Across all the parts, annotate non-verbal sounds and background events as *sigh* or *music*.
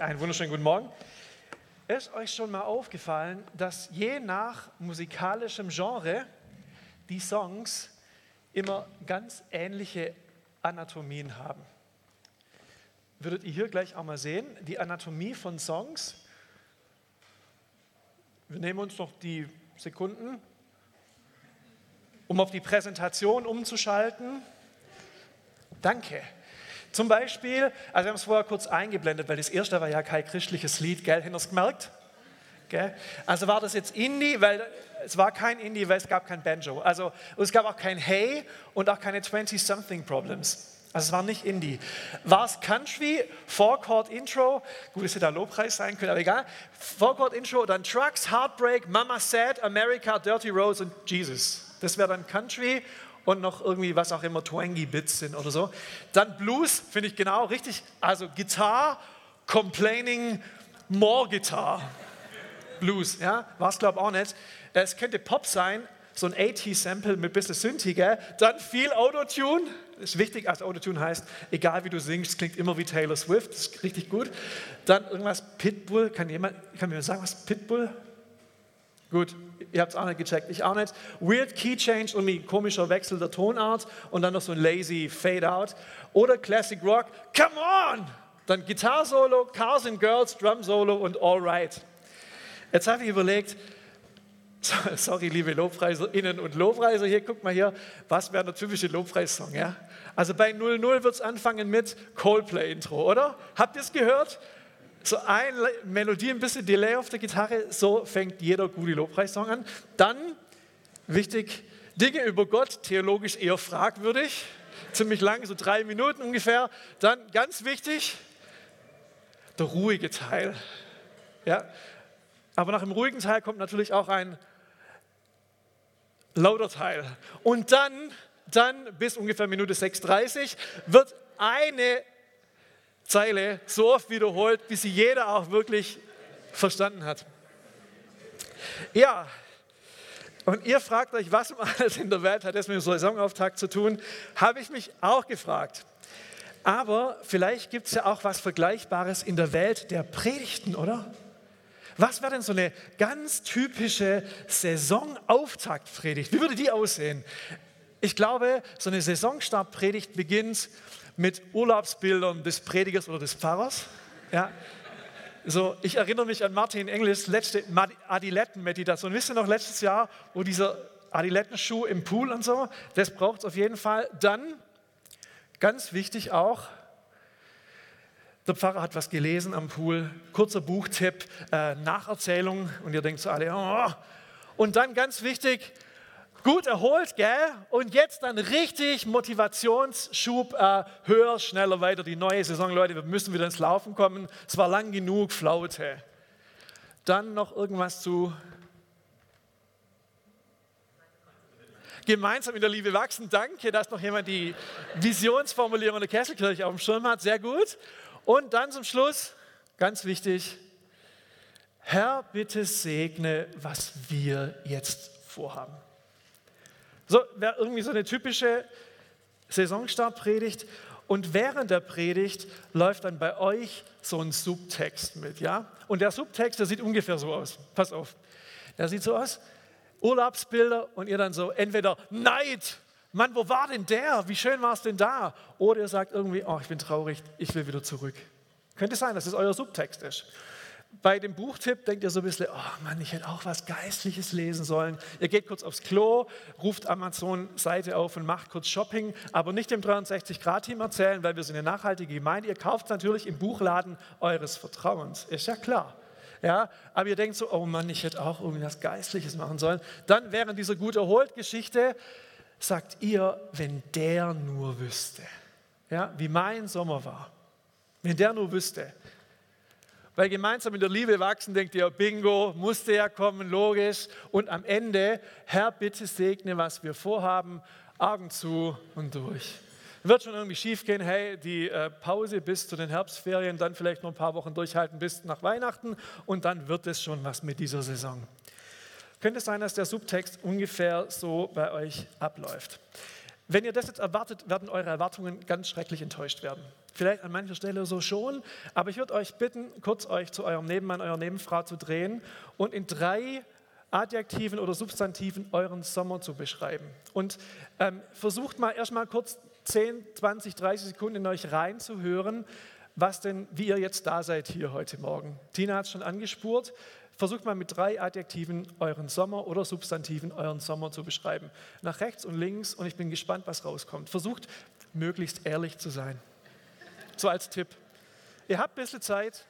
Einen wunderschönen guten Morgen. Ist euch schon mal aufgefallen, dass je nach musikalischem Genre die Songs immer ganz ähnliche Anatomien haben? Würdet ihr hier gleich auch mal sehen, die Anatomie von Songs. Wir nehmen uns noch die Sekunden, um auf die Präsentation umzuschalten. Danke. Zum Beispiel, also wir haben es vorher kurz eingeblendet, weil das erste war ja kein christliches Lied, gell? Es gemerkt? Gell? Also war das jetzt Indie, weil es war kein Indie, weil es gab kein Banjo. Also es gab auch kein Hey und auch keine 20-something Problems. Also es war nicht Indie. War es Country, Four-Chord Intro, gut, es hätte da Lobpreis sein können, aber egal. Four-Chord Intro, dann Trucks, Heartbreak, Mama Sad, America, Dirty Rose und Jesus. Das wäre dann Country und noch irgendwie, was auch immer, Twangy-Bits sind oder so. Dann Blues, finde ich genau richtig. Also Gitarre, Complaining, More Guitar. Blues, ja, war es glaube ich auch nicht. Es könnte Pop sein, so ein 80-Sample mit ein bisschen Synthi, gell? Dann viel Autotune, ist wichtig, also Autotune heißt, egal wie du singst, klingt immer wie Taylor Swift, ist richtig gut. Dann irgendwas Pitbull, kann jemand, kann mir sagen, was Pitbull? Gut, ihr habt es auch nicht gecheckt, ich auch nicht. Weird Key Change, irgendwie komischer Wechsel der Tonart und dann noch so ein lazy Fade Out. Oder Classic Rock, come on! Dann Gitarre Solo, Cars and Girls, Drum Solo und All Right. Jetzt habe ich überlegt, *laughs* sorry, liebe LobpreiserInnen und Lobpreiser, hier, guck mal hier, was wäre der typische Lobpreissong, ja? Also bei 00 wird es anfangen mit Coldplay-Intro, oder? Habt ihr es gehört? So eine Melodie, ein bisschen Delay auf der Gitarre, so fängt jeder gute Lobpreissong an. Dann, wichtig, Dinge über Gott, theologisch eher fragwürdig, ziemlich lang, so drei Minuten ungefähr. Dann, ganz wichtig, der ruhige Teil. Ja? Aber nach dem ruhigen Teil kommt natürlich auch ein lauter Teil. Und dann, dann bis ungefähr Minute 6.30 wird eine Zeile so oft wiederholt, bis sie jeder auch wirklich verstanden hat. Ja, und ihr fragt euch, was alles in der Welt hat das mit dem Saisonauftakt zu tun, habe ich mich auch gefragt. Aber vielleicht gibt es ja auch was Vergleichbares in der Welt der Predigten, oder? Was wäre denn so eine ganz typische Saisonauftaktpredigt? Wie würde die aussehen? Ich glaube, so eine Saisonstartpredigt beginnt mit Urlaubsbildern des Predigers oder des Pfarrers. Ja. So, ich erinnere mich an Martin Engels letzte Adiletten-Meditation. Wisst ihr noch letztes Jahr, wo dieser Adilettenschuh im Pool und so? Das braucht es auf jeden Fall. Dann, ganz wichtig auch, der Pfarrer hat was gelesen am Pool, kurzer Buchtipp, äh, Nacherzählung und ihr denkt so alle, oh. und dann ganz wichtig, gut erholt, gell? Und jetzt dann richtig Motivationsschub, äh, höher, schneller, weiter, die neue Saison, Leute, wir müssen wieder ins Laufen kommen, es war lang genug, Flaute. Dann noch irgendwas zu gemeinsam in der Liebe wachsen. Danke, dass noch jemand die Visionsformulierung der Kesselkirche auf dem Schirm hat. Sehr gut. Und dann zum Schluss, ganz wichtig, Herr, bitte segne, was wir jetzt vorhaben. So wäre irgendwie so eine typische Saisonstartpredigt. Und während der Predigt läuft dann bei euch so ein Subtext mit, ja? Und der Subtext, der sieht ungefähr so aus. Pass auf. Der sieht so aus. Urlaubsbilder und ihr dann so entweder Neid Mann, wo war denn der? Wie schön war es denn da? Oder ihr sagt irgendwie, oh, ich bin traurig, ich will wieder zurück. Könnte sein, dass es euer Subtext ist. Bei dem Buchtipp denkt ihr so ein bisschen, oh Mann, ich hätte auch was Geistliches lesen sollen. Ihr geht kurz aufs Klo, ruft Amazon-Seite auf und macht kurz Shopping, aber nicht dem 63-Grad-Team erzählen, weil wir sind eine nachhaltige Gemeinde. Ihr kauft natürlich im Buchladen eures Vertrauens. Ist ja klar. Ja, aber ihr denkt so, oh Mann, ich hätte auch irgendwas Geistliches machen sollen. Dann während dieser gut erholt Geschichte sagt ihr, wenn der nur wüsste, ja, wie mein Sommer war, wenn der nur wüsste. Weil gemeinsam in der Liebe wachsen, denkt ihr, bingo, musste ja kommen, logisch. Und am Ende, Herr, bitte segne, was wir vorhaben, Augen zu und durch. Wird schon irgendwie schief gehen, hey, die äh, Pause bis zu den Herbstferien, dann vielleicht noch ein paar Wochen durchhalten bis nach Weihnachten und dann wird es schon was mit dieser Saison. Könnte es sein, dass der Subtext ungefähr so bei euch abläuft. Wenn ihr das jetzt erwartet, werden eure Erwartungen ganz schrecklich enttäuscht werden. Vielleicht an mancher Stelle so schon, aber ich würde euch bitten, kurz euch zu eurem Nebenmann, eurer Nebenfrau zu drehen und in drei Adjektiven oder Substantiven euren Sommer zu beschreiben. Und ähm, versucht mal erstmal kurz 10, 20, 30 Sekunden in euch reinzuhören, was denn, wie ihr jetzt da seid hier heute Morgen. Tina hat es schon angespurt. Versucht mal mit drei Adjektiven euren Sommer oder Substantiven euren Sommer zu beschreiben. Nach rechts und links und ich bin gespannt, was rauskommt. Versucht möglichst ehrlich zu sein. So als Tipp. Ihr habt ein bisschen Zeit.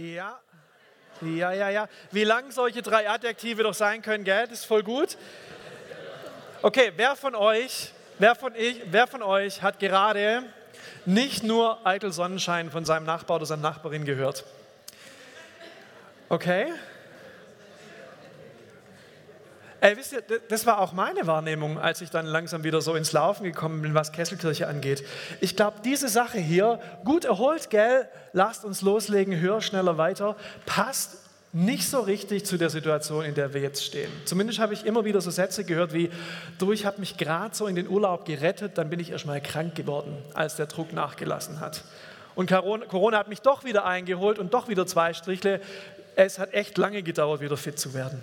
Ja, ja, ja, ja. Wie lang solche drei Adjektive doch sein können, gell? Das ist voll gut. Okay, wer von euch, wer von, ich, wer von euch hat gerade nicht nur Eitel Sonnenschein von seinem Nachbar oder seiner Nachbarin gehört? Okay. Ey, wisst ihr, das war auch meine Wahrnehmung, als ich dann langsam wieder so ins Laufen gekommen bin, was Kesselkirche angeht. Ich glaube, diese Sache hier, gut erholt, gell, lasst uns loslegen, höher, schneller, weiter, passt nicht so richtig zu der Situation, in der wir jetzt stehen. Zumindest habe ich immer wieder so Sätze gehört wie, du, ich habe mich gerade so in den Urlaub gerettet, dann bin ich erstmal krank geworden, als der Druck nachgelassen hat. Und Corona hat mich doch wieder eingeholt und doch wieder zwei Strichle. Es hat echt lange gedauert, wieder fit zu werden.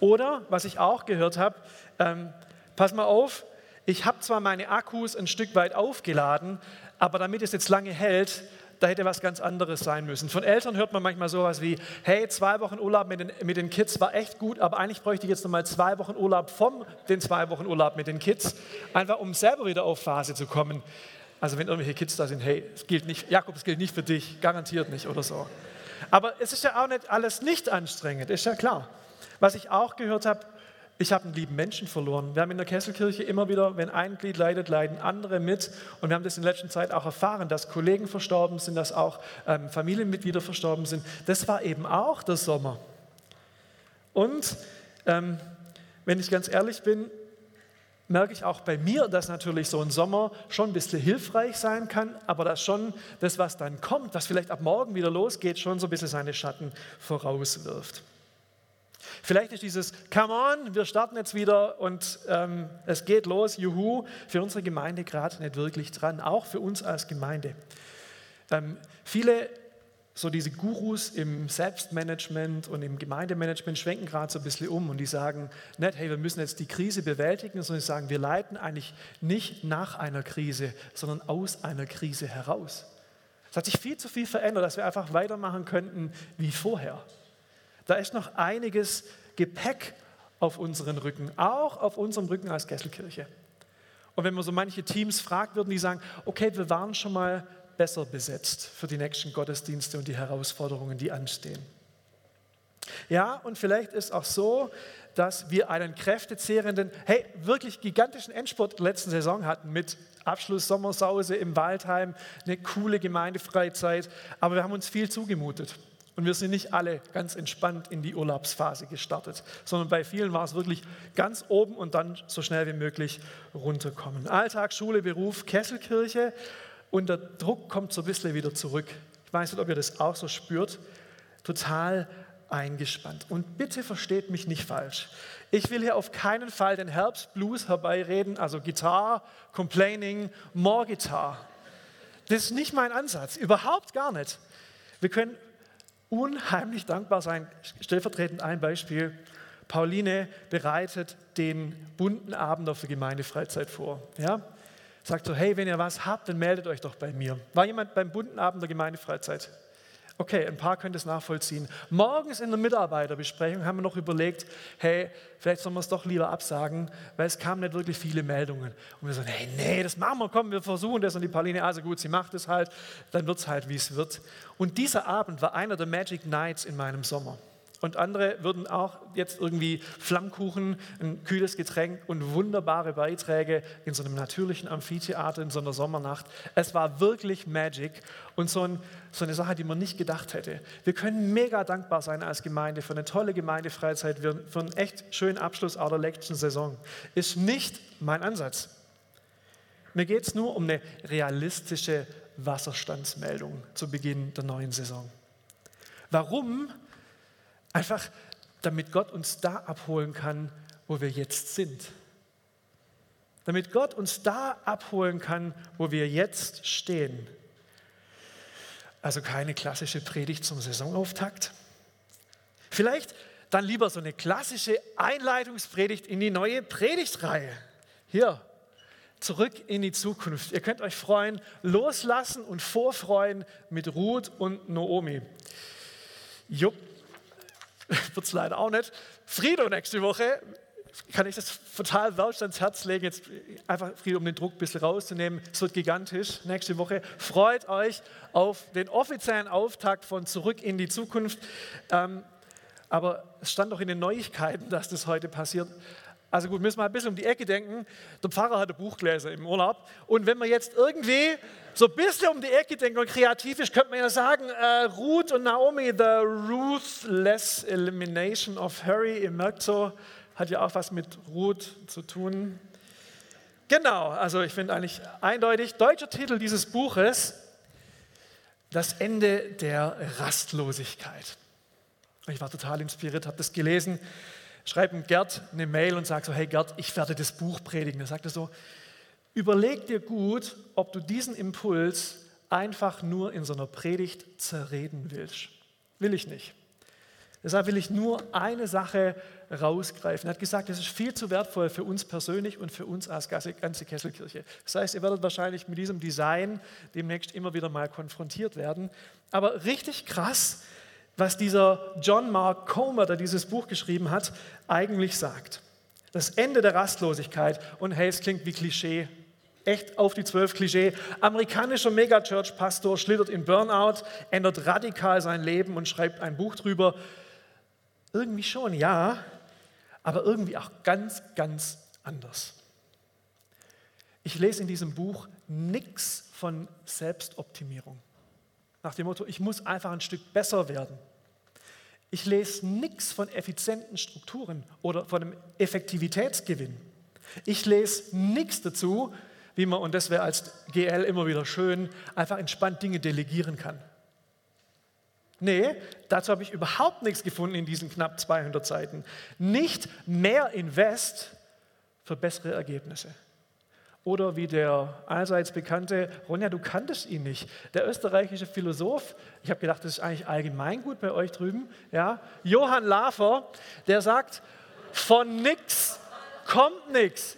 Oder, was ich auch gehört habe, ähm, pass mal auf, ich habe zwar meine Akkus ein Stück weit aufgeladen, aber damit es jetzt lange hält, da hätte was ganz anderes sein müssen. Von Eltern hört man manchmal sowas wie, hey, zwei Wochen Urlaub mit den, mit den Kids war echt gut, aber eigentlich bräuchte ich jetzt nochmal zwei Wochen Urlaub vom den zwei Wochen Urlaub mit den Kids, einfach um selber wieder auf Phase zu kommen. Also wenn irgendwelche Kids da sind, hey, es gilt nicht, Jakob, es gilt nicht für dich, garantiert nicht oder so. Aber es ist ja auch nicht alles nicht anstrengend, ist ja klar. Was ich auch gehört habe, ich habe einen lieben Menschen verloren. Wir haben in der Kesselkirche immer wieder, wenn ein Glied leidet, leiden andere mit. Und wir haben das in letzter Zeit auch erfahren, dass Kollegen verstorben sind, dass auch ähm, Familienmitglieder verstorben sind. Das war eben auch der Sommer. Und ähm, wenn ich ganz ehrlich bin, merke ich auch bei mir, dass natürlich so ein Sommer schon ein bisschen hilfreich sein kann, aber dass schon das, was dann kommt, was vielleicht ab morgen wieder losgeht, schon so ein bisschen seine Schatten vorauswirft. Vielleicht ist dieses Come on, wir starten jetzt wieder und ähm, es geht los, juhu, für unsere Gemeinde gerade nicht wirklich dran, auch für uns als Gemeinde. Ähm, viele so diese Gurus im Selbstmanagement und im Gemeindemanagement schwenken gerade so ein bisschen um und die sagen nicht, hey, wir müssen jetzt die Krise bewältigen, sondern sie sagen, wir leiten eigentlich nicht nach einer Krise, sondern aus einer Krise heraus. Es hat sich viel zu viel verändert, dass wir einfach weitermachen könnten wie vorher. Da ist noch einiges Gepäck auf unseren Rücken, auch auf unserem Rücken als Kesselkirche. Und wenn man so manche Teams fragt, würden die sagen, okay, wir waren schon mal besser besetzt für die nächsten Gottesdienste und die Herausforderungen, die anstehen. Ja, und vielleicht ist auch so, dass wir einen kräftezehrenden, hey, wirklich gigantischen Endspurt letzten Saison hatten mit Abschluss Sommersause im Waldheim, eine coole Gemeindefreizeit, aber wir haben uns viel zugemutet. Und wir sind nicht alle ganz entspannt in die Urlaubsphase gestartet, sondern bei vielen war es wirklich ganz oben und dann so schnell wie möglich runterkommen. Alltag, Schule, Beruf, Kesselkirche und der Druck kommt so ein bisschen wieder zurück. Ich weiß nicht, ob ihr das auch so spürt. Total eingespannt. Und bitte versteht mich nicht falsch. Ich will hier auf keinen Fall den Herbstblues herbeireden, also Gitarre, Complaining, More Gitarre. Das ist nicht mein Ansatz, überhaupt gar nicht. Wir können unheimlich dankbar sein. Stellvertretend ein Beispiel. Pauline bereitet den bunten Abend auf der Gemeindefreizeit vor. Ja? sagt so, hey, wenn ihr was habt, dann meldet euch doch bei mir. War jemand beim bunten Abend der Gemeindefreizeit? Okay, ein paar können das nachvollziehen. Morgens in der Mitarbeiterbesprechung haben wir noch überlegt, hey, vielleicht sollen wir es doch lieber absagen, weil es kamen nicht wirklich viele Meldungen. Und wir so, hey, nee, das machen wir, komm, wir versuchen das. Und die Pauline, also gut, sie macht es halt, dann wird es halt, wie es wird. Und dieser Abend war einer der Magic Nights in meinem Sommer. Und andere würden auch jetzt irgendwie Flammkuchen, ein kühles Getränk und wunderbare Beiträge in so einem natürlichen Amphitheater in so einer Sommernacht. Es war wirklich Magic und so, ein, so eine Sache, die man nicht gedacht hätte. Wir können mega dankbar sein als Gemeinde für eine tolle Gemeindefreizeit, für einen echt schönen Abschluss auch der letzten Saison. Ist nicht mein Ansatz. Mir geht es nur um eine realistische Wasserstandsmeldung zu Beginn der neuen Saison. Warum? Einfach damit Gott uns da abholen kann, wo wir jetzt sind. Damit Gott uns da abholen kann, wo wir jetzt stehen. Also keine klassische Predigt zum Saisonauftakt. Vielleicht dann lieber so eine klassische Einleitungspredigt in die neue Predigtreihe. Hier, zurück in die Zukunft. Ihr könnt euch freuen, loslassen und vorfreuen mit Ruth und Naomi. Jupp, *laughs* wird es leider auch nicht. Friedo nächste Woche, kann ich das total wärmst ans Herz legen, jetzt einfach Friedo, um den Druck ein bisschen rauszunehmen. Es wird gigantisch nächste Woche. Freut euch auf den offiziellen Auftakt von Zurück in die Zukunft. Ähm, aber es stand doch in den Neuigkeiten, dass das heute passiert. Also gut, müssen wir ein bisschen um die Ecke denken. Der Pfarrer hatte Buchgläser im Urlaub. Und wenn man jetzt irgendwie so ein bisschen um die Ecke denkt und kreativ ist, könnte man ja sagen, äh, Ruth und Naomi, the ruthless elimination of Harry. Ihr merkt so, hat ja auch was mit Ruth zu tun. Genau, also ich finde eigentlich eindeutig, deutscher Titel dieses Buches, das Ende der Rastlosigkeit. Ich war total inspiriert, habe das gelesen schreibe ihm Gerd eine Mail und sage so, hey Gerd, ich werde das Buch predigen. Er sagte so, überleg dir gut, ob du diesen Impuls einfach nur in so einer Predigt zerreden willst. Will ich nicht. Deshalb will ich nur eine Sache rausgreifen. Er hat gesagt, das ist viel zu wertvoll für uns persönlich und für uns als ganze Kesselkirche. Das heißt, ihr werdet wahrscheinlich mit diesem Design demnächst immer wieder mal konfrontiert werden. Aber richtig krass was dieser John Mark Comer, der dieses Buch geschrieben hat, eigentlich sagt. Das Ende der Rastlosigkeit. Und hey, es klingt wie Klischee. Echt auf die zwölf Klischee. Amerikanischer Megachurch-Pastor schlittert in Burnout, ändert radikal sein Leben und schreibt ein Buch drüber. Irgendwie schon, ja, aber irgendwie auch ganz, ganz anders. Ich lese in diesem Buch nichts von Selbstoptimierung. Nach dem Motto, ich muss einfach ein Stück besser werden. Ich lese nichts von effizienten Strukturen oder von einem Effektivitätsgewinn. Ich lese nichts dazu, wie man, und das wäre als GL immer wieder schön, einfach entspannt Dinge delegieren kann. Nee, dazu habe ich überhaupt nichts gefunden in diesen knapp 200 Seiten. Nicht mehr Invest für bessere Ergebnisse. Oder wie der allseits bekannte, Ronja, du kanntest ihn nicht, der österreichische Philosoph, ich habe gedacht, das ist eigentlich allgemein gut bei euch drüben, ja, Johann Lafer, der sagt, von nichts kommt nichts.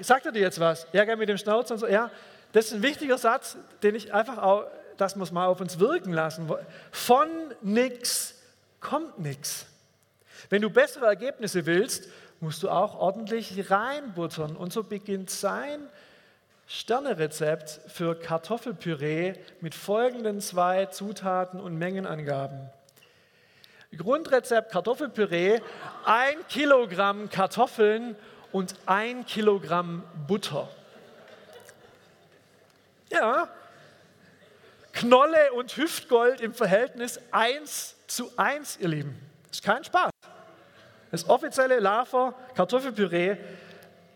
Sagt er dir jetzt was? Ja, mit dem Schnauzer und so. Ja, das ist ein wichtiger Satz, den ich einfach auch, das muss mal auf uns wirken lassen. Von nichts kommt nichts. Wenn du bessere Ergebnisse willst, musst du auch ordentlich reinbuttern. Und so beginnt sein Sternerezept für Kartoffelpüree mit folgenden zwei Zutaten und Mengenangaben. Grundrezept Kartoffelpüree, ein Kilogramm Kartoffeln und ein Kilogramm Butter. Ja, Knolle und Hüftgold im Verhältnis 1 zu 1, ihr Lieben. Ist kein Spaß. Das offizielle Lafer Kartoffelpüree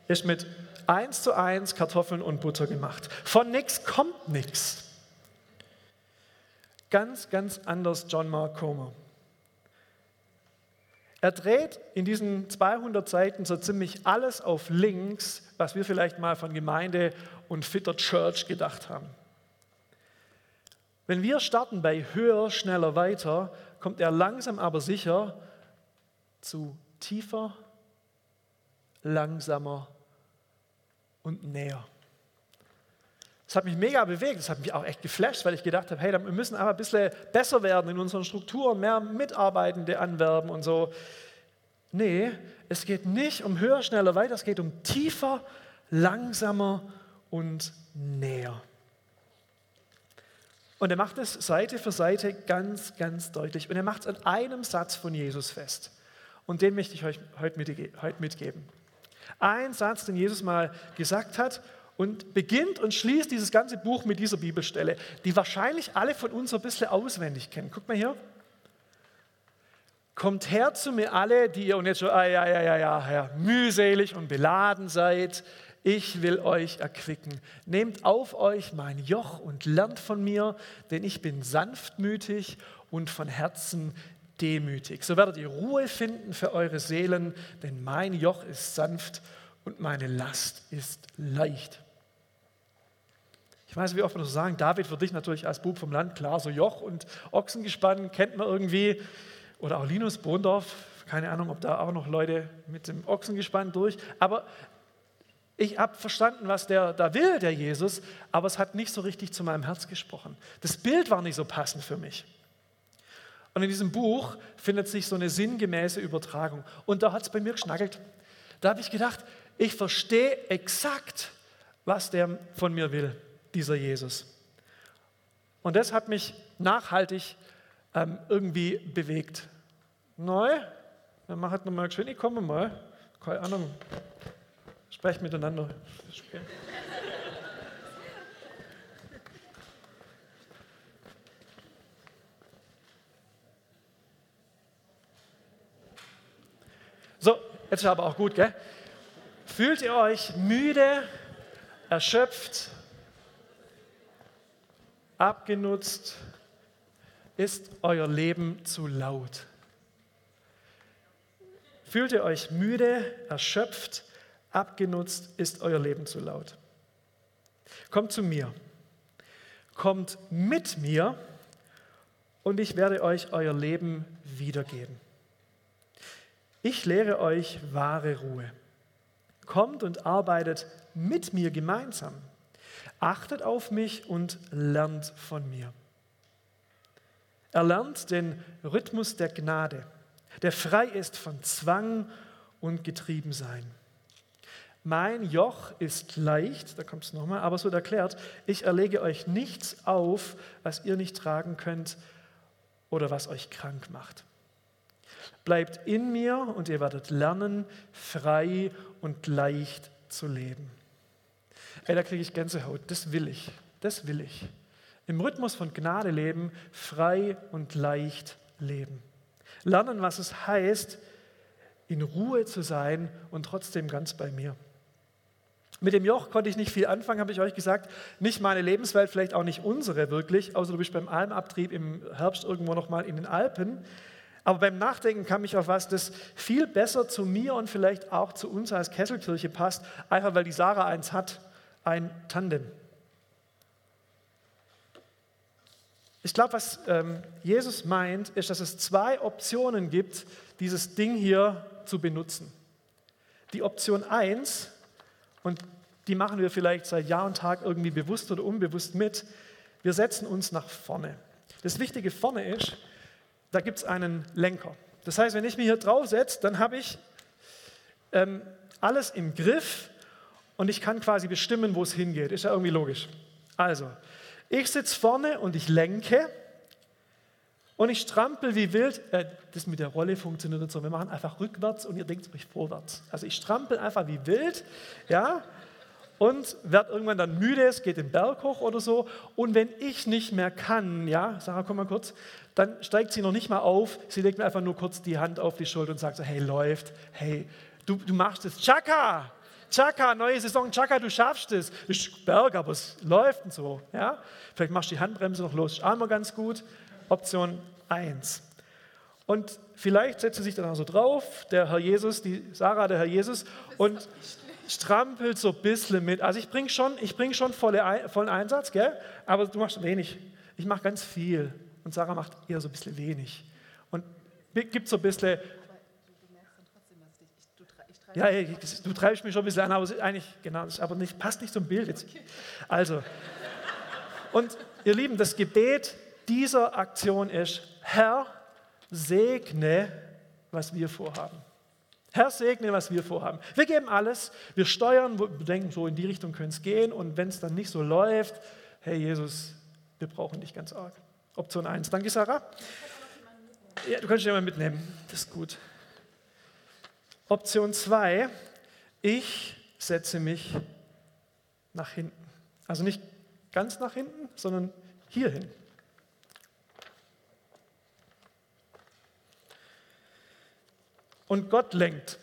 ist mit 1 zu 1 Kartoffeln und Butter gemacht. Von nichts kommt nichts. Ganz, ganz anders John Mark Comer. Er dreht in diesen 200 Seiten so ziemlich alles auf links, was wir vielleicht mal von Gemeinde und fitter Church gedacht haben. Wenn wir starten bei höher, schneller, weiter, kommt er langsam aber sicher zu tiefer, langsamer und näher. Das hat mich mega bewegt, das hat mich auch echt geflasht, weil ich gedacht habe, hey, wir müssen aber ein bisschen besser werden in unseren Strukturen, mehr Mitarbeitende anwerben und so. Nee, es geht nicht um höher, schneller, weiter, es geht um tiefer, langsamer und näher. Und er macht es Seite für Seite ganz, ganz deutlich. Und er macht es an einem Satz von Jesus fest. Und den möchte ich euch heute mitgeben. Ein Satz, den Jesus mal gesagt hat und beginnt und schließt dieses ganze Buch mit dieser Bibelstelle, die wahrscheinlich alle von uns ein bisschen auswendig kennen. Guckt mal hier. Kommt her zu mir alle, die ihr und jetzt schon, ah, ja, ja, ja, ja, ja, mühselig und beladen seid. Ich will euch erquicken. Nehmt auf euch mein Joch und lernt von mir, denn ich bin sanftmütig und von Herzen demütig. So werdet ihr Ruhe finden für eure Seelen, denn mein Joch ist sanft und meine Last ist leicht. Ich weiß, wie oft wir so sagen, David für dich natürlich als Bub vom Land, klar, so Joch und Ochsengespann kennt man irgendwie. Oder auch Linus Bohndorf, keine Ahnung, ob da auch noch Leute mit dem Ochsengespann durch. Aber ich habe verstanden, was der da will, der Jesus, aber es hat nicht so richtig zu meinem Herz gesprochen. Das Bild war nicht so passend für mich. Und in diesem Buch findet sich so eine sinngemäße Übertragung. Und da hat es bei mir geschnackelt. Da habe ich gedacht, ich verstehe exakt, was der von mir will, dieser Jesus. Und das hat mich nachhaltig ähm, irgendwie bewegt. Neu, dann macht nochmal schön, ich komme mal. Keine Ahnung, sprecht miteinander. So, jetzt ist aber auch gut, gell? Fühlt ihr euch müde, erschöpft, abgenutzt? Ist euer Leben zu laut? Fühlt ihr euch müde, erschöpft, abgenutzt? Ist euer Leben zu laut? Kommt zu mir. Kommt mit mir und ich werde euch euer Leben wiedergeben. Ich lehre euch wahre Ruhe. Kommt und arbeitet mit mir gemeinsam. Achtet auf mich und lernt von mir. Er lernt den Rhythmus der Gnade, der frei ist von Zwang und Getriebensein. Mein Joch ist leicht, da kommt es nochmal, aber so erklärt, ich erlege euch nichts auf, was ihr nicht tragen könnt oder was euch krank macht. Bleibt in mir und ihr werdet lernen, frei und leicht zu leben. Ey, da kriege ich Gänsehaut. Das will ich. Das will ich. Im Rhythmus von Gnade leben, frei und leicht leben. Lernen, was es heißt, in Ruhe zu sein und trotzdem ganz bei mir. Mit dem Joch konnte ich nicht viel anfangen, habe ich euch gesagt. Nicht meine Lebenswelt, vielleicht auch nicht unsere wirklich, außer du bist beim Almabtrieb im Herbst irgendwo nochmal in den Alpen. Aber beim Nachdenken kam ich auf was, das viel besser zu mir und vielleicht auch zu uns als Kesselkirche passt, einfach weil die Sarah eins hat. ein Tandem. Ich glaube, was ähm, Jesus meint, ist, dass es zwei Optionen gibt, dieses Ding hier zu benutzen. Die Option 1, und die machen wir vielleicht seit Jahr und Tag irgendwie bewusst oder unbewusst mit, wir setzen uns nach vorne. Das Wichtige vorne ist, da gibt es einen Lenker. Das heißt, wenn ich mich hier drauf setze, dann habe ich ähm, alles im Griff und ich kann quasi bestimmen, wo es hingeht. Ist ja irgendwie logisch. Also, ich sitze vorne und ich lenke und ich strampel wie wild. Äh, das mit der Rolle funktioniert nicht so. Wir machen einfach rückwärts und ihr denkt euch vorwärts. Also ich strampel einfach wie wild, ja, und werde irgendwann dann müde, es geht den Berg hoch oder so. Und wenn ich nicht mehr kann, ja, Sarah, komm mal kurz, dann steigt sie noch nicht mal auf. Sie legt mir einfach nur kurz die Hand auf die Schulter und sagt so, hey, läuft, hey, du, du machst es. Chaka, Chaka, neue Saison, Chaka, du schaffst es. Ist Berg, aber es läuft und so. Ja? Vielleicht machst du die Handbremse noch los. Ist immer ganz gut. Option 1. Und vielleicht setzt sie sich dann auch so drauf, der Herr Jesus, die Sarah, der Herr Jesus, und strampelt so ein bisschen mit. Also ich bringe schon, ich bring schon volle, vollen Einsatz, gell? aber du machst wenig. Ich mache ganz viel und Sarah macht eher so ein bisschen wenig. Und gibt so ein bisschen ja, du treibst mich schon ein bisschen an, aber eigentlich, genau, das aber nicht, passt nicht zum Bild jetzt. Also, und ihr Lieben, das Gebet dieser Aktion ist, Herr, segne, was wir vorhaben. Herr, segne, was wir vorhaben. Wir geben alles, wir steuern, wir denken, so in die Richtung könnte es gehen und wenn es dann nicht so läuft, hey Jesus, wir brauchen dich ganz arg. Option 1. Danke, Sarah. Ja, du kannst jemanden mitnehmen, das ist gut. Option 2, ich setze mich nach hinten. Also nicht ganz nach hinten, sondern hierhin. Und Gott lenkt.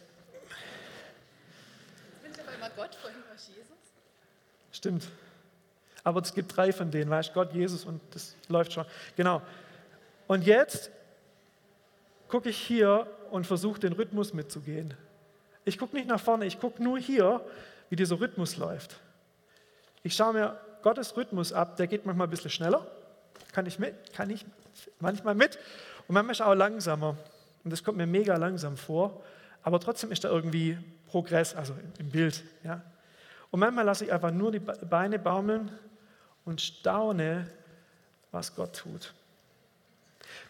Sind aber immer Gott, vorhin war Jesus? Stimmt. Aber es gibt drei von denen, weißt Gott, Jesus und das läuft schon. Genau. Und jetzt gucke ich hier und versuche den Rhythmus mitzugehen. Ich gucke nicht nach vorne, ich gucke nur hier, wie dieser Rhythmus läuft. Ich schaue mir Gottes Rhythmus ab, der geht manchmal ein bisschen schneller, kann ich, mit, kann ich manchmal mit und manchmal auch langsamer. Und das kommt mir mega langsam vor, aber trotzdem ist da irgendwie Progress, also im Bild. Ja. Und manchmal lasse ich einfach nur die Beine baumeln und staune, was Gott tut.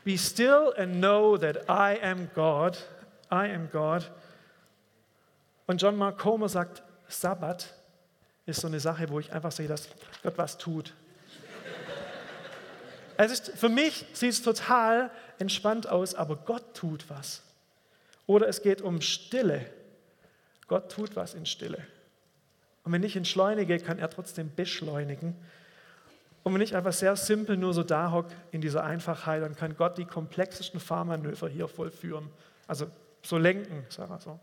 Be still and know that I am God. I am God. Und John Mark Comer sagt, Sabbat ist so eine Sache, wo ich einfach sehe, dass Gott was tut. Es ist, für mich sieht es total entspannt aus, aber Gott tut was. Oder es geht um Stille. Gott tut was in Stille. Und wenn ich entschleunige, kann er trotzdem beschleunigen. Und wenn ich einfach sehr simpel nur so da hocke in dieser Einfachheit, dann kann Gott die komplexesten Fahrmanöver hier vollführen. Also so lenken, Sarah, so.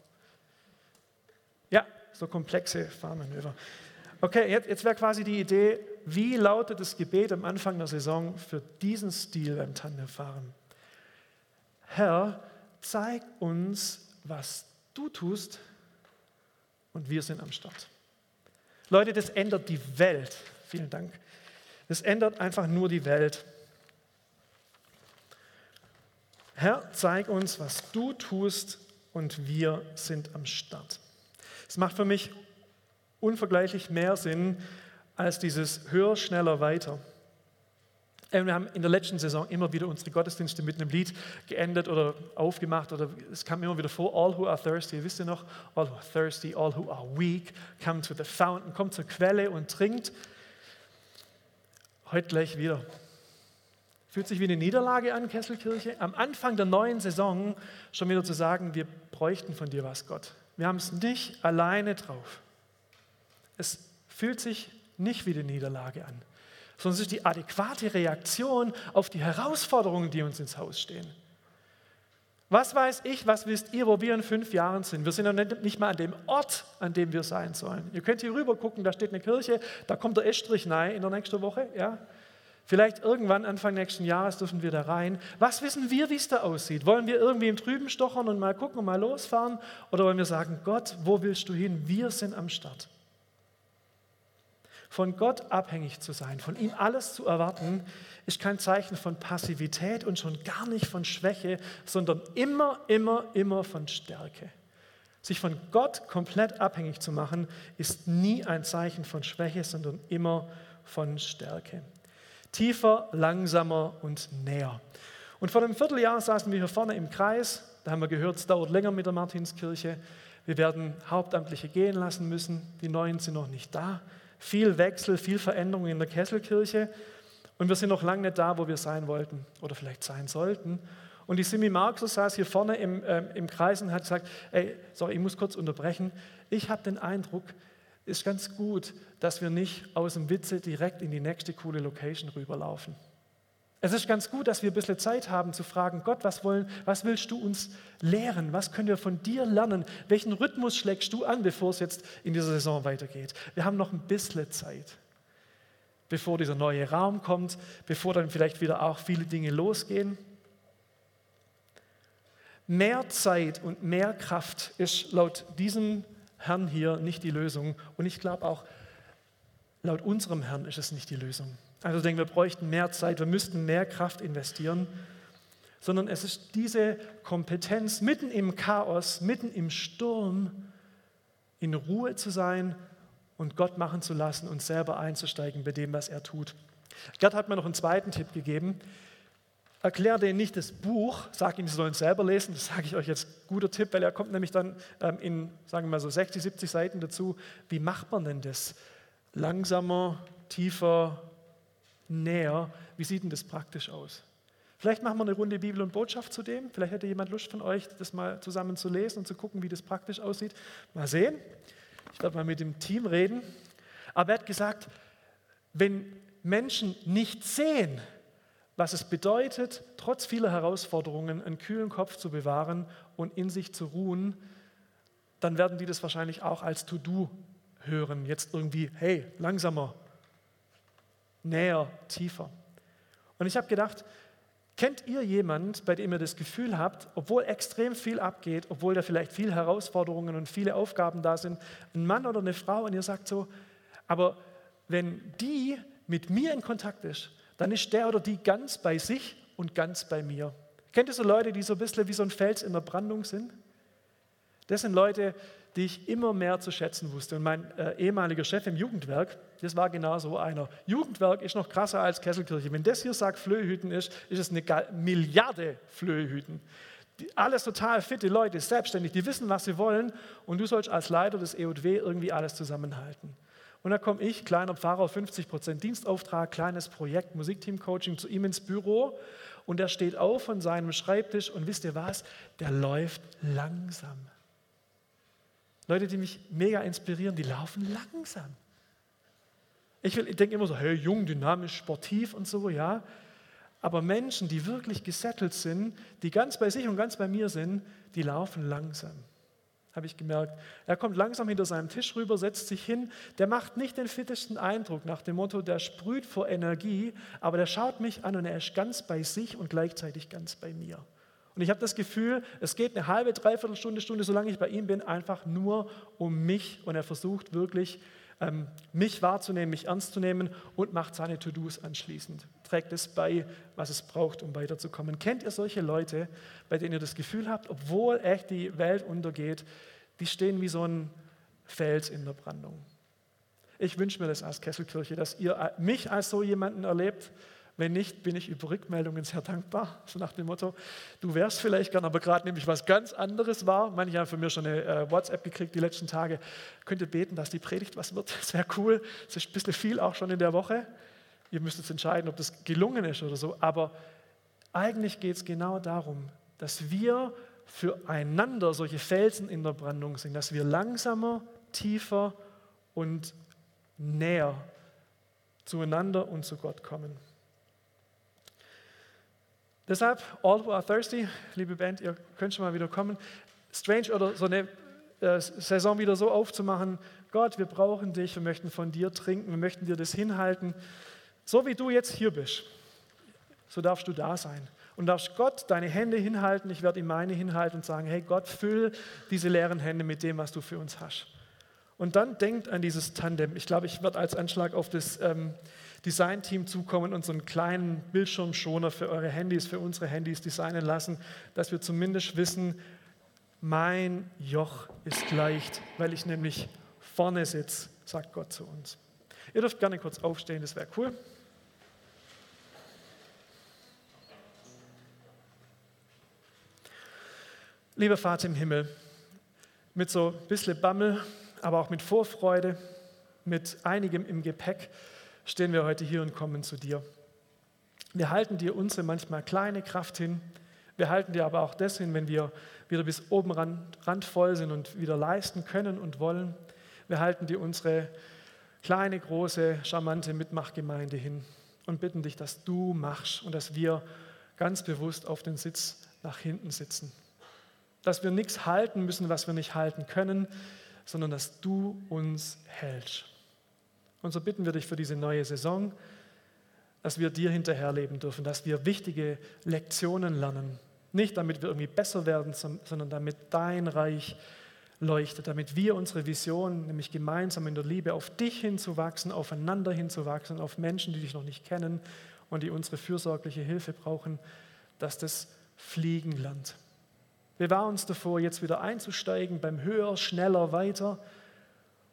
Ja, so komplexe Fahrmanöver. Okay, jetzt, jetzt wäre quasi die Idee, wie lautet das Gebet am Anfang der Saison für diesen Stil beim Tandemfahren? Herr, zeig uns, was du tust und wir sind am Start. Leute, das ändert die Welt. Vielen Dank. Es ändert einfach nur die Welt. Herr, zeig uns, was du tust und wir sind am Start. Es macht für mich unvergleichlich mehr Sinn als dieses höher, schneller, weiter. Ähm, wir haben in der letzten Saison immer wieder unsere Gottesdienste mit einem Lied geendet oder aufgemacht oder es kam immer wieder vor, all who are thirsty, wisst ihr noch? All who are thirsty, all who are weak, come to the fountain, kommt zur Quelle und trinkt. Heute gleich wieder. Fühlt sich wie eine Niederlage an, Kesselkirche. Am Anfang der neuen Saison schon wieder zu sagen, wir bräuchten von dir was, Gott. Wir haben es nicht alleine drauf. Es fühlt sich nicht wie eine Niederlage an, sondern es ist die adäquate Reaktion auf die Herausforderungen, die uns ins Haus stehen. Was weiß ich, was wisst ihr, wo wir in fünf Jahren sind? Wir sind noch nicht mal an dem Ort, an dem wir sein sollen. Ihr könnt hier rüber gucken, da steht eine Kirche, da kommt der Estrich rein in der nächsten Woche. Ja? Vielleicht irgendwann Anfang nächsten Jahres dürfen wir da rein. Was wissen wir, wie es da aussieht? Wollen wir irgendwie im Trüben stochern und mal gucken und mal losfahren? Oder wollen wir sagen, Gott, wo willst du hin? Wir sind am Start. Von Gott abhängig zu sein, von ihm alles zu erwarten, ist kein Zeichen von Passivität und schon gar nicht von Schwäche, sondern immer, immer, immer von Stärke. Sich von Gott komplett abhängig zu machen, ist nie ein Zeichen von Schwäche, sondern immer von Stärke. Tiefer, langsamer und näher. Und vor einem Vierteljahr saßen wir hier vorne im Kreis. Da haben wir gehört, es dauert länger mit der Martinskirche. Wir werden Hauptamtliche gehen lassen müssen. Die Neuen sind noch nicht da viel Wechsel, viel Veränderung in der Kesselkirche und wir sind noch lange nicht da, wo wir sein wollten oder vielleicht sein sollten. Und die Simi Marxus saß hier vorne im, äh, im Kreis und hat gesagt, ey, sorry, ich muss kurz unterbrechen. Ich habe den Eindruck, es ist ganz gut, dass wir nicht aus dem Witze direkt in die nächste coole Location rüberlaufen. Es ist ganz gut, dass wir ein bisschen Zeit haben zu fragen, Gott, was, wollen, was willst du uns lehren? Was können wir von dir lernen? Welchen Rhythmus schlägst du an, bevor es jetzt in dieser Saison weitergeht? Wir haben noch ein bisschen Zeit, bevor dieser neue Raum kommt, bevor dann vielleicht wieder auch viele Dinge losgehen. Mehr Zeit und mehr Kraft ist laut diesem Herrn hier nicht die Lösung. Und ich glaube auch, laut unserem Herrn ist es nicht die Lösung. Also ich denke, wir bräuchten mehr Zeit, wir müssten mehr Kraft investieren, sondern es ist diese Kompetenz, mitten im Chaos, mitten im Sturm, in Ruhe zu sein und Gott machen zu lassen und selber einzusteigen bei dem, was er tut. Gerd hat mir noch einen zweiten Tipp gegeben. Erklär denen nicht das Buch, sag ihnen, sie sollen es selber lesen. Das sage ich euch jetzt guter Tipp, weil er kommt nämlich dann ähm, in, sagen wir mal so 60, 70 Seiten dazu. Wie macht man denn das? Langsamer, tiefer, näher. Wie sieht denn das praktisch aus? Vielleicht machen wir eine Runde Bibel und Botschaft zu dem. Vielleicht hätte jemand Lust von euch, das mal zusammen zu lesen und zu gucken, wie das praktisch aussieht. Mal sehen. Ich werde mal mit dem Team reden. Aber er hat gesagt, wenn Menschen nicht sehen, was es bedeutet, trotz vieler Herausforderungen einen kühlen Kopf zu bewahren und in sich zu ruhen, dann werden die das wahrscheinlich auch als To-Do hören. Jetzt irgendwie, hey, langsamer, näher, tiefer. Und ich habe gedacht, kennt ihr jemand, bei dem ihr das Gefühl habt, obwohl extrem viel abgeht, obwohl da vielleicht viele Herausforderungen und viele Aufgaben da sind, ein Mann oder eine Frau und ihr sagt so, aber wenn die mit mir in Kontakt ist, dann ist der oder die ganz bei sich und ganz bei mir. Kennt ihr so Leute, die so ein bisschen wie so ein Fels in der Brandung sind? Das sind Leute, die ich immer mehr zu schätzen wusste. Und mein äh, ehemaliger Chef im Jugendwerk, das war genau so einer. Jugendwerk ist noch krasser als Kesselkirche. Wenn das hier sagt, Flöhüten ist, ist es eine Milliarde Flöhüten. Die, alles total fitte Leute, selbstständig, die wissen, was sie wollen. Und du sollst als Leiter des EOW irgendwie alles zusammenhalten. Und da komme ich, kleiner Pfarrer, 50% Dienstauftrag, kleines Projekt, Musikteam-Coaching, zu ihm ins Büro. Und er steht auf von seinem Schreibtisch und wisst ihr was? Der läuft langsam. Leute, die mich mega inspirieren, die laufen langsam. Ich, ich denke immer so, hey, jung, dynamisch, sportiv und so, ja. Aber Menschen, die wirklich gesettelt sind, die ganz bei sich und ganz bei mir sind, die laufen langsam. Habe ich gemerkt. Er kommt langsam hinter seinem Tisch rüber, setzt sich hin. Der macht nicht den fittesten Eindruck nach dem Motto, der sprüht vor Energie, aber der schaut mich an und er ist ganz bei sich und gleichzeitig ganz bei mir. Und ich habe das Gefühl, es geht eine halbe, dreiviertel Stunde, Stunde, solange ich bei ihm bin, einfach nur um mich. Und er versucht wirklich, ähm, mich wahrzunehmen, mich ernst zu nehmen und macht seine To-Dos anschließend. Trägt es bei, was es braucht, um weiterzukommen. Kennt ihr solche Leute, bei denen ihr das Gefühl habt, obwohl echt die Welt untergeht, die stehen wie so ein Fels in der Brandung? Ich wünsche mir das als Kesselkirche, dass ihr mich als so jemanden erlebt, wenn nicht, bin ich über Rückmeldungen sehr dankbar. So nach dem Motto, du wärst vielleicht gern, aber gerade nämlich was ganz anderes war. Manche haben von mir schon eine äh, WhatsApp gekriegt die letzten Tage. Könnt ihr beten, dass die Predigt was wird? Das wäre cool. Es ist ein bisschen viel auch schon in der Woche. Ihr müsst jetzt entscheiden, ob das gelungen ist oder so. Aber eigentlich geht es genau darum, dass wir füreinander solche Felsen in der Brandung sind, dass wir langsamer, tiefer und näher zueinander und zu Gott kommen. Deshalb, all who are thirsty, liebe Band, ihr könnt schon mal wieder kommen. Strange oder so eine äh, Saison wieder so aufzumachen. Gott, wir brauchen dich, wir möchten von dir trinken, wir möchten dir das hinhalten. So wie du jetzt hier bist, so darfst du da sein. Und darfst Gott deine Hände hinhalten, ich werde ihm meine hinhalten und sagen, hey Gott, füll diese leeren Hände mit dem, was du für uns hast. Und dann denkt an dieses Tandem. Ich glaube, ich werde als Anschlag auf das ähm, Design-Team zukommen und so einen kleinen Bildschirmschoner für eure Handys, für unsere Handys designen lassen, dass wir zumindest wissen, mein Joch ist leicht, weil ich nämlich vorne sitze, sagt Gott zu uns. Ihr dürft gerne kurz aufstehen, das wäre cool. Lieber Vater im Himmel, mit so ein bisschen Bammel, aber auch mit Vorfreude, mit einigem im Gepäck stehen wir heute hier und kommen zu dir. Wir halten dir unsere manchmal kleine Kraft hin. Wir halten dir aber auch das hin, wenn wir wieder bis oben randvoll sind und wieder leisten können und wollen. Wir halten dir unsere kleine, große, charmante Mitmachgemeinde hin und bitten dich, dass du machst und dass wir ganz bewusst auf den Sitz nach hinten sitzen dass wir nichts halten müssen, was wir nicht halten können, sondern dass du uns hältst. Und so bitten wir dich für diese neue Saison, dass wir dir hinterherleben dürfen, dass wir wichtige Lektionen lernen. Nicht damit wir irgendwie besser werden, sondern damit dein Reich leuchtet, damit wir unsere Vision, nämlich gemeinsam in der Liebe auf dich hinzuwachsen, aufeinander hinzuwachsen, auf Menschen, die dich noch nicht kennen und die unsere fürsorgliche Hilfe brauchen, dass das fliegen lernt. Bewahr uns davor, jetzt wieder einzusteigen beim Höher, Schneller, Weiter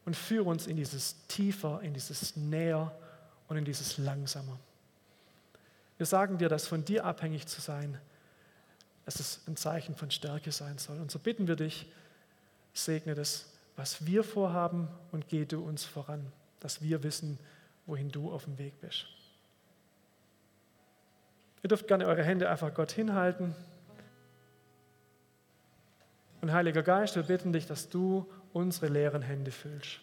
und führe uns in dieses Tiefer, in dieses Näher und in dieses Langsamer. Wir sagen dir, dass von dir abhängig zu sein, dass es ein Zeichen von Stärke sein soll. Und so bitten wir dich, segne das, was wir vorhaben und geh du uns voran, dass wir wissen, wohin du auf dem Weg bist. Ihr dürft gerne eure Hände einfach Gott hinhalten. Und Heiliger Geist, wir bitten dich, dass du unsere leeren Hände füllst.